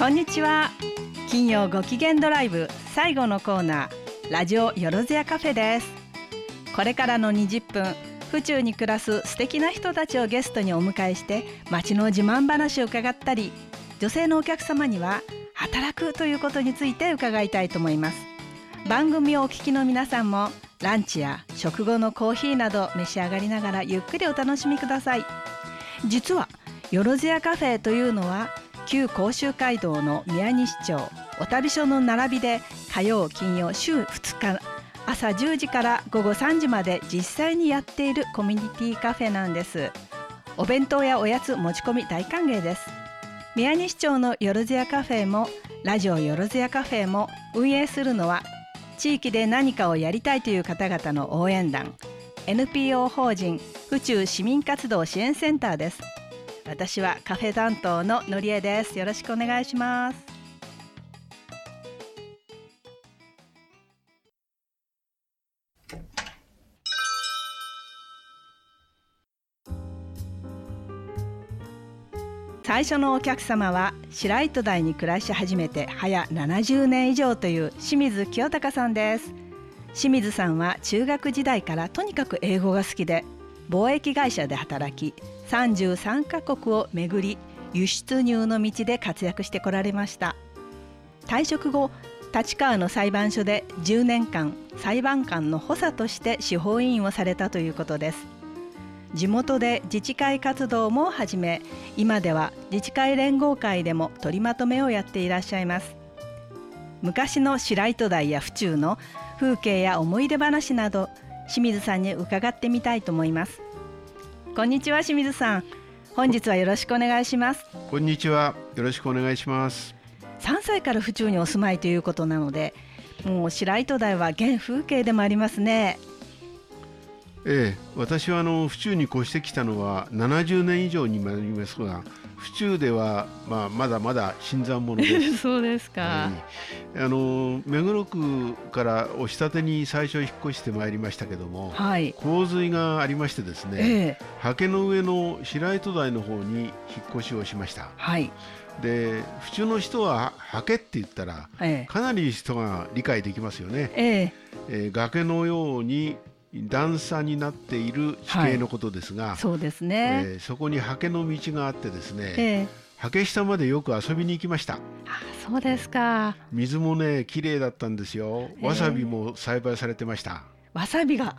こんにちは。金曜ご機嫌ドライブ最後のコーナーラジオよろずやカフェです。これからの20分府中に暮らす素敵な人たちをゲストにお迎えして街の自慢話を伺ったり女性のお客様には働くということについて伺いたいと思います。番組をお聞きの皆さんもランチや食後のコーヒーなど召し上がりながらゆっくりお楽しみください。実はよろずやカフェというのは旧甲州街道の宮西町お旅所の並びで火曜金曜週2日朝10時から午後3時まで実際にやっているコミュニティカフェなんです。お弁当やおやつ持ち込み大歓迎です。宮西町のよろずやカフェもラジオよろずやカフェも運営するのは地域で何かをやりたいという方々の応援団 NPO 法人府中市民活動支援センターです。私はカフェ担当ののりえです。よろしくお願いします。最初のお客様は白糸台に暮らし始めて早70年以上という清水清隆さんです。清水さんは中学時代からとにかく英語が好きで貿易会社で働き33カ国を巡り輸出入の道で活躍してこられました。退職後立川の裁判所で10年間裁判官の補佐として司法委員をされたということです。地元で自治会活動も始め今では自治会連合会でも取りまとめをやっていらっしゃいます。昔の白糸台や府中の風景や思い出話など清水さんに伺ってみたいと思います。こんにちは清水さん。本日はよろしくお願いします。こんにちは。よろしくお願いします。3歳から府中にお住まいということなのでもう白糸台は現風景でもありますね。ええ、私はあの府中に越してきたのは70年以上になりますが府中では、まあ、まだまだ新参者です。そうですか、はい、あの目黒区から押し立てに最初引っ越してまいりましたけども、はい、洪水がありましてですね、ええ、刷の上の白糸台の方に引っ越しをしました。はい。で府中の人は刷毛って言ったら、ええ、かなり人が理解できますよね。ええ。えー、崖のように段差になっている地形のことですが、はい、そうですね、えー、そこに刷毛の道があってですね、えー、刷毛下までよく遊びに行きました。あそうですか。水もね綺麗だったんですよ。わさびも栽培されてました、わさびが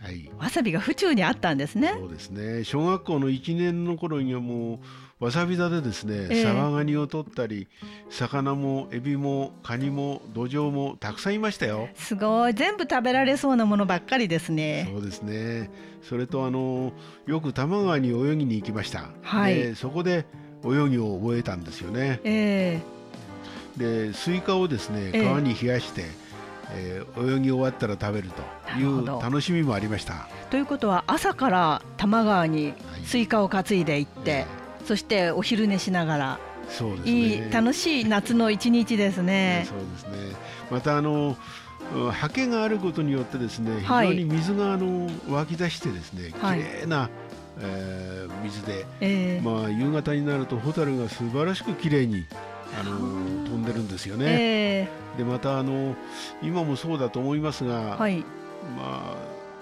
はい、わさびが府中にあったんですね。そうですね。小学校の1年の頃にはもうわさび田でですね、えー、サバガニを取ったり魚もエビもカニもドジョウもたくさんいましたよ。すごい。全部食べられそうなものばっかりですね。そうですね。それとあのよく多摩川に泳ぎに行きました、はい、そこで泳ぎを覚えたんですよね、えー、でスイカをですね川に冷やして、えー、えー、泳ぎ終わったら食べるという楽しみもありました。ということは朝から多摩川にスイカを担いで行って、はいそしてお昼寝しながら。そうです、ね、いい楽しい夏の一日ですね。そうですね。またあの刷毛があることによってですね、非常に水があの湧き出してですね、はい、綺麗な、えー、水で、えー、まあ夕方になるとホタルが素晴らしく綺麗にあの飛んでるんですよね。えー、でまたあの今もそうだと思いますが、はい、まあ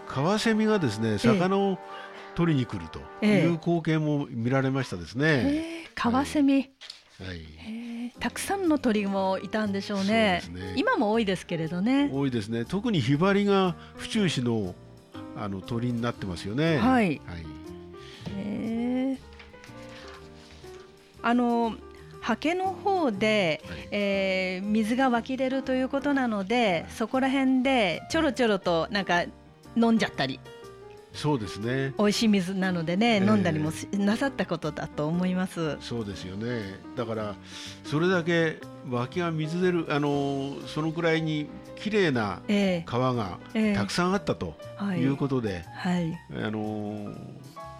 カワセミがですね魚を、えー取りに来るという光景も見られましたですね。えー、カワセミ、はい、えー、たくさんの鳥もいたんでしょうね。うね今も多いですけれどね。多いですね。特にヒバリが府中市のあの鳥になってますよね。はい。はい、えー、あの刷毛の方で、はい、えー、水が湧き出るということなので、そこら辺でちょろちょろとなんか飲んじゃったりそうですね。美味しい水なのでね、えー、飲んだりもなさったことだと思います。そうですよね。だからそれだけ脇が水出るあのそのくらいに綺麗な川がたくさんあったとい。うことで、はい、あの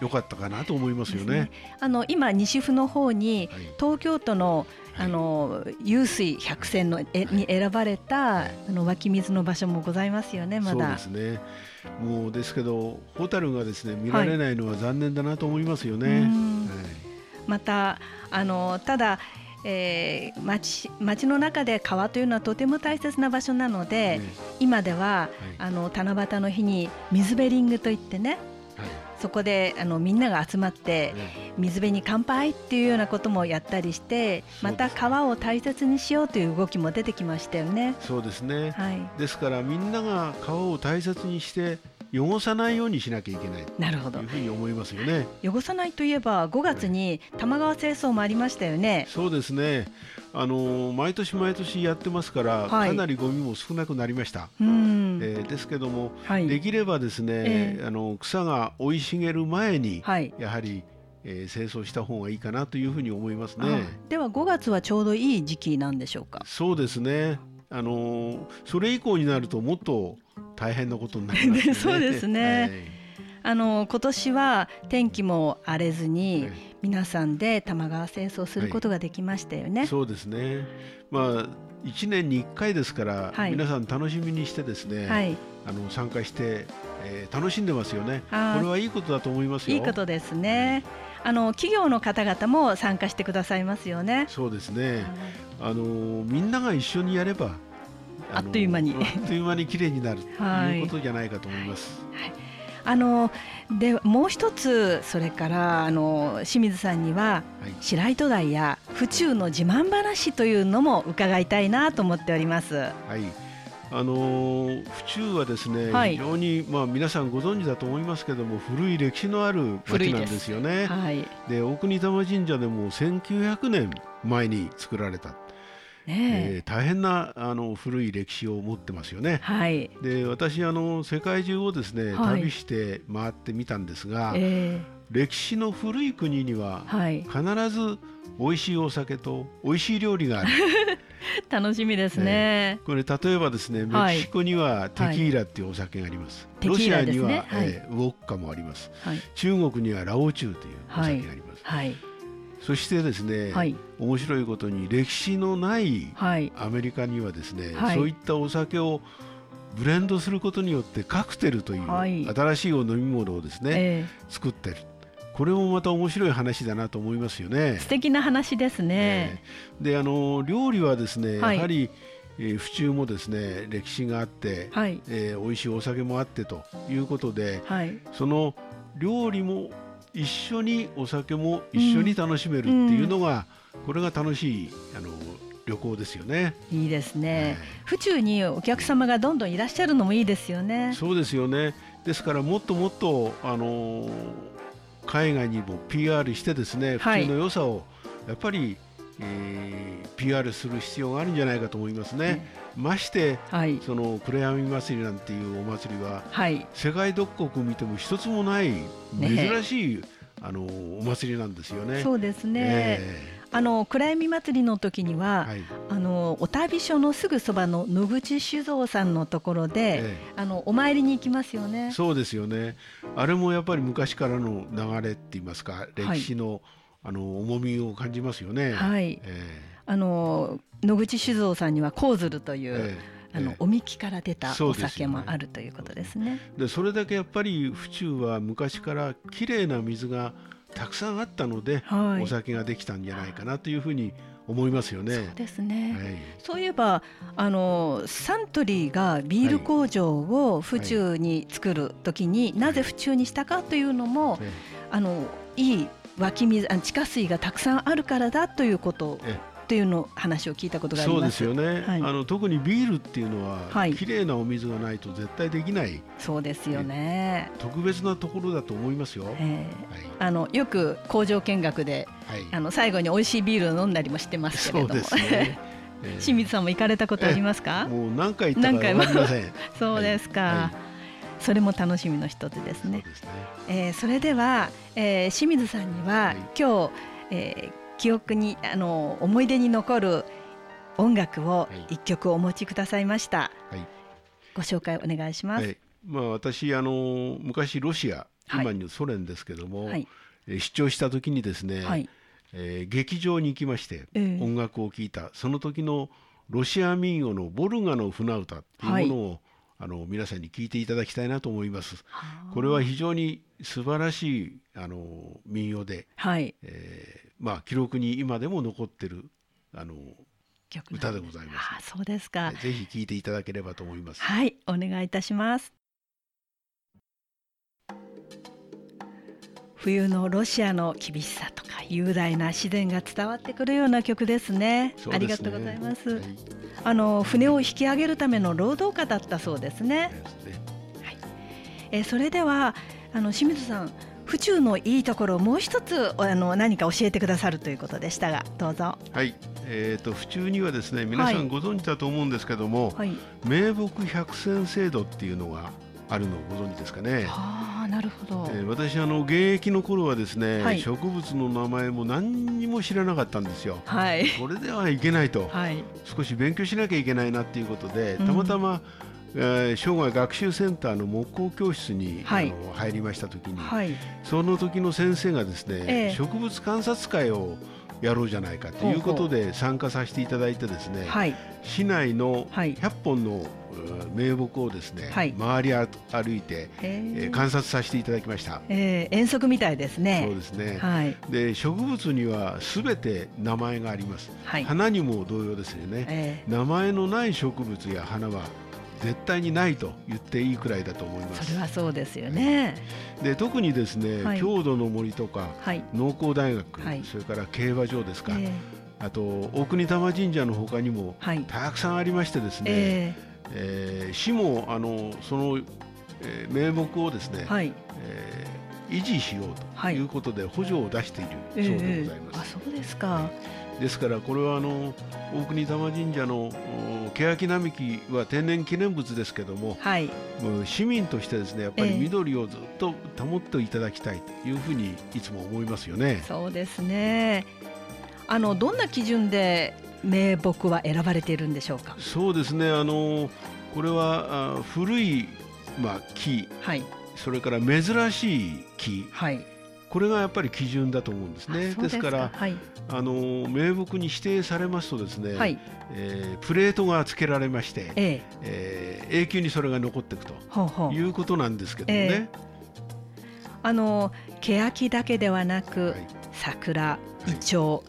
良かったかなと思いますよね。ね。あの今西府の方に、東京都のあの湧水百選のえに選ばれた、あの湧き水の場所もございますよね。まだ。そうですね。もうですけどホタルがですね見られないのは残念だなと思いますよね。はい、またあのただえー、町町の中で川というのはとても大切な場所なので、今では、はい、あの七夕の日に水ベリングといってね、はい、そこであのみんなが集まって水辺に乾杯っていうようなこともやったりしてまた川を大切にしようという動きも出てきましたよね。そうですね、はい、ですからみんなが川を大切にして汚さないようにしなきゃいけない。なるほど。いうふうに思いますよね。汚さないといえば5月に玉川清掃もありましたよね、そうですね。あの毎年毎年やってますから、はい、かなりゴミも少なくなりました、うん、えー、ですけども、はい、できればですね、えー、あの草が生い茂る前に、はい、やはりえー、清掃した方がいいかなというふうに思いますね。では5月はちょうどいい時期なんでしょうか？そうですね。あのー、それ以降になるともっと大変なことになりますね。そうですね。はい、あの今年は天気も荒れずに、皆さんで玉川清掃することができましたよね。はい、そうですね。まあ一年に一回ですから、はい、皆さん楽しみにしてですね、はい、あの参加して、えー、楽しんでますよね。これはいいことだと思いますいいことですね。あの企業の方々も参加してくださいますよね。そうですね。あのみんなが一緒にやればあっという間にあっという間に綺麗になるという ことじゃないかと思います。はい、あのでもう一つそれからあの清水さんには、はい、白糸台や府中の自慢話というのも伺いたいなと思っております。はいあの府中はですね、はい、非常にまあ皆さんご存知だと思いますけども古い歴史のある町なんですよね。はい、で大国玉神社でも1900年前に作られた。ね。えー、大変なあの古い歴史を持ってますよね。はい、で私あの世界中をですね、はい、旅して回ってみたんですが、えー、歴史の古い国には必ず美味しいお酒と美味しい料理がある。楽しみですね、えー、これ例えばですねメキシコにはテキーラっていうお酒があります、ロシアには、ね、えー、ウォッカもあります、中国にはラオチュウというお酒があります、そしてですね、はい、面白いことに歴史のないアメリカにはですね、はい、そういったお酒をブレンドすることによってカクテルという新しいお飲み物をですね、えー、作ってる。これもまた面白い話だなと思いますよね。素敵な話ですね。えー、で、あの料理はですね、やはり、えー、府中もですね歴史があって、はい、えー、美味しいお酒もあってということで、はい、その料理も一緒にお酒も一緒に楽しめるっていうのが、うん、これが楽しいあの旅行ですよね。いいですね、府中にお客様がどんどんいらっしゃるのもいいですよね。そうですよね。ですからもっともっとあの海外にも PR してですね、府中の良さをやっぱりえー、PR する必要があるんじゃないかと思いますね。うん、まして、はい、その暗闇祭りなんていうお祭りは、はい、世界どこ見ても一つもない珍しい、ね、あのお祭りなんですよね。そうですね。えーあの暗闇祭りの時には、はい、あのお旅所のすぐそばの野口酒造さんのところで、ええ、あのお参りに行きますよね。そうですよね。あれもやっぱり昔からの流れって言いますか、歴史の、はいあの重みを感じますよね。はい。えー、あの野口酒造さんにはコウズルという、えー、あの、えー、おみきから出たお酒もあるということですね。でそれだけやっぱり府中は昔から綺麗な水がたくさんあったので、はい、お酒ができたんじゃないかなというふうに思いますよね。そうですね。はい、そういえばあのサントリーがビール工場を府中に作るときに、はい、なぜ府中にしたかというのも、あのいい湧き水地下水がたくさんあるからだということというの話を聞いたことがあります。そうですよね。はい、あの特にビールっていうのは、はい、綺麗なお水がないと絶対できない。そうですよね。特別なところだと思いますよ。はい、あのよく工場見学で、はい、あの最後に美味しいビールを飲んだりもしてますけれども。そうですね。清水さんも行かれたことありますか？もう何回行ったか分かりません。そうですか。それも楽しみの一つですね。そね。えー、それでは、えー、清水さんには、はい、今日、えー、記憶にあの思い出に残る音楽を一曲お持ちくださいました。はい、ご紹介お願いします。はい、まあ私あの昔ロシア今にソ連ですけども、はい、え出張した時にですね、はい、えー、劇場に行きまして、音楽を聴いた。その時のロシア民謡のボルガの船歌っていうものを、あの皆さんに聞いていただきたいなと思います。これは非常に素晴らしいあの民謡で、はいえー、まあ記録に今でも残ってるあの歌でございます。あそうですか。ぜひ聴いていただければと思います。はい、お願いいたします。冬のロシアの厳しさとか雄大な自然が伝わってくるような曲ですね。すねありがとうございます。はい、あの船を引き上げるための労働家だったそうですね。はい、えそれではあの清水さん府中のいいところをもう一つあの何か教えてくださるということでしたがどうぞ。はい、えーと、府中にはですね皆さんご存知だと思うんですけども、はい、名木百選制度っていうのがあるのをご存知ですかね。はあ、なるほど。えー、私あの現役の頃はですね、はい、植物の名前も何にも知らなかったんですよ。はい。これではいけないと、はい、少し勉強しなきゃいけないなっていうことで、たまたま、うんえー、生涯学習センターの木工教室に、はい、あの入りました時に、はい、その時の先生がですね、えー、植物観察会をやろうじゃないかということで参加させていただいてですね、はい、市内の100本の名木をですね、はい、回り歩いて、えー、観察させていただきました、えー、遠足みたいですね。そうですね、はい、で植物にはすべて名前があります、はい、花にも同様ですよね、えー、名前のない植物や花は絶対にないと言っていいくらいだと思います。それはそうですよね。で特にですね、はい、郷土の森とか、はい、農工大学、はい、それから競馬場ですか、えー、あと大国玉神社のほかにも、たくさんありましてですね、えー、えー、市もあのその、えー、名目をですね、はい。えー、維持しようということで補助を出しているそうでございます。えー、あそうですか。ですからこれはあの大国玉神社の欅並木は天然記念物ですけども、はい、もう市民としてですねやっぱり緑をずっと保っていただきたいというふうにいつも思いますよね。そうですね。あのどんな基準で名木は選ばれているんでしょうか？そうですね。あのこれはあ古い、まあ、木、はい、それから珍しい木、はい。これがやっぱり基準だと思うんですね。ですか。ら、はい、あの名木に指定されますとですね、はい、えー、プレートが付けられまして、ええ。えー、永久にそれが残っていくということなんですけどね。えあの欅だけではなく、はい、桜、イチョウ、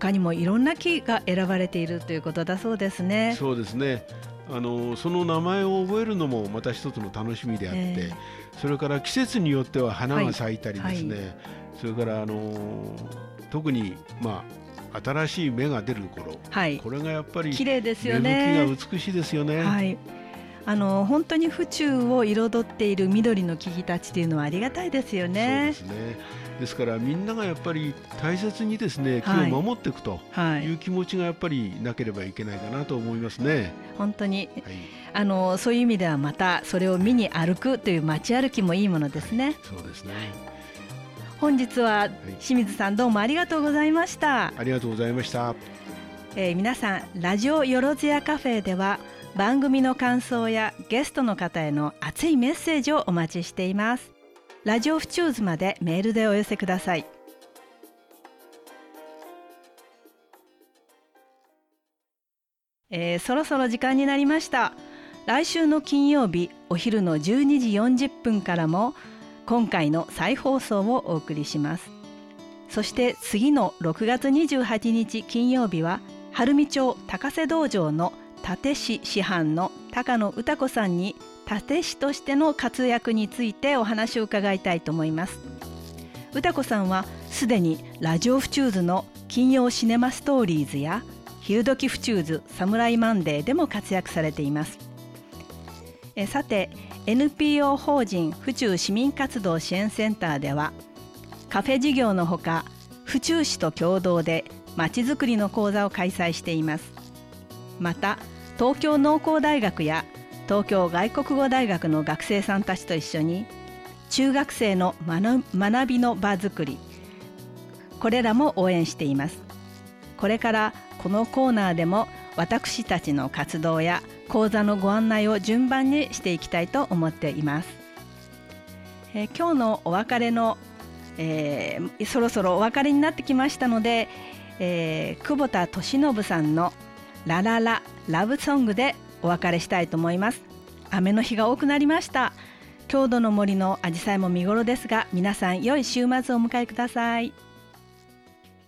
他にもいろんな木が選ばれているということだそうですね。そうですね。あのその名前を覚えるのもまた一つの楽しみであって、えー、それから季節によっては花が咲いたりですね、はいはい、それからあの特にまあ新しい芽が出る頃、はい、これがやっぱり綺麗ですよね。が美しいですよね。はいあの本当に府中を彩っている緑の木々たちというのはありがたいですよね。そうですね。ですからみんながやっぱり大切にですね木を守っていくという気持ちがやっぱりなければいけないかなと思いますね。本当に、はい、あのそういう意味ではまたそれを見に歩くという街歩きもいいものですね。はい、そうですね。本日は清水さんどうもありがとうございました。ありがとうございました。えー、皆さんラジオよろずやカフェでは番組の感想やゲストの方への熱いメッセージをお待ちしています。ラジオフチューズまでメールでお寄せください。えー、そろそろ時間になりました来週の金曜日お昼の12時40分からも今回の再放送をお送りしますそして次の6月28日金曜日は晴見町高瀬道場の殺陣師範の高野歌子さんに殺陣師としての活躍についてお話を伺いたいと思います。歌子さんはすでにラジオフチューズの金曜シネマストーリーズや昼時フチューズサムライマンデーでも活躍されています。えさて NPO 法人府中市民活動支援センターではカフェ事業のほか府中市と共同でまちづくりの講座を開催しています。また東京農工大学や東京外国語大学の学生さんたちと一緒に中学生の学びの場づくりこれらも応援しています。これからこのコーナーでも私たちの活動や講座のご案内を順番にしていきたいと思っています、えー、今日のお別れの、えー、そろそろお別れになってきましたので、えー、久保田利信さんのララララブソングでお別れしたいと思います。雨の日が多くなりました。郷土の森の紫陽花も見頃ですが皆さん良い週末をお迎えください。